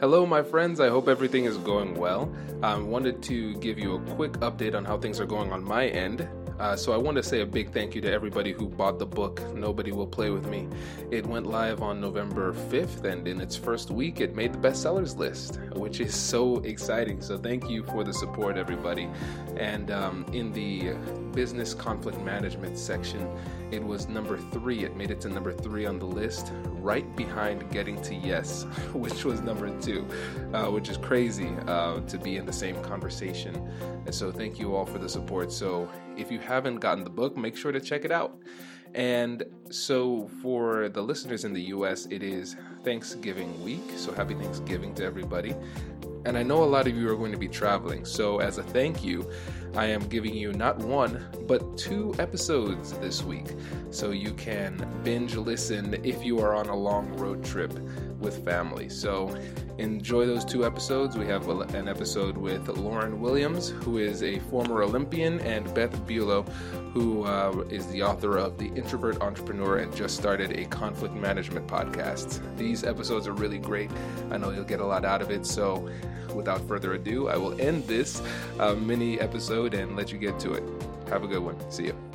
Hello, my friends. I hope everything is going well. I wanted to give you a quick update on how things are going on my end. Uh, so I want to say a big thank you to everybody who bought the book, Nobody Will Play With Me. It went live on November 5th, and in its first week, it made the bestsellers list, which is so exciting. So thank you for the support, everybody. And um, in the business conflict management section, it was number three. It made it to number three on the list, right behind Getting to Yes, which was number two, uh, which is crazy uh, to be in the same conversation. And so thank you all for the support. So if you haven't gotten the book, make sure to check it out. And so, for the listeners in the US, it is Thanksgiving week. So, happy Thanksgiving to everybody. And I know a lot of you are going to be traveling. So, as a thank you, I am giving you not one, but two episodes this week. So, you can binge listen if you are on a long road trip with family. So, enjoy those two episodes. We have an episode with Lauren Williams, who is a former Olympian, and Beth Buelow, who uh, is the author of The Introvert Entrepreneur and just started a conflict management podcast. These episodes are really great. I know you'll get a lot out of it. So, without further ado, I will end this uh, mini episode and let you get to it. Have a good one. See you.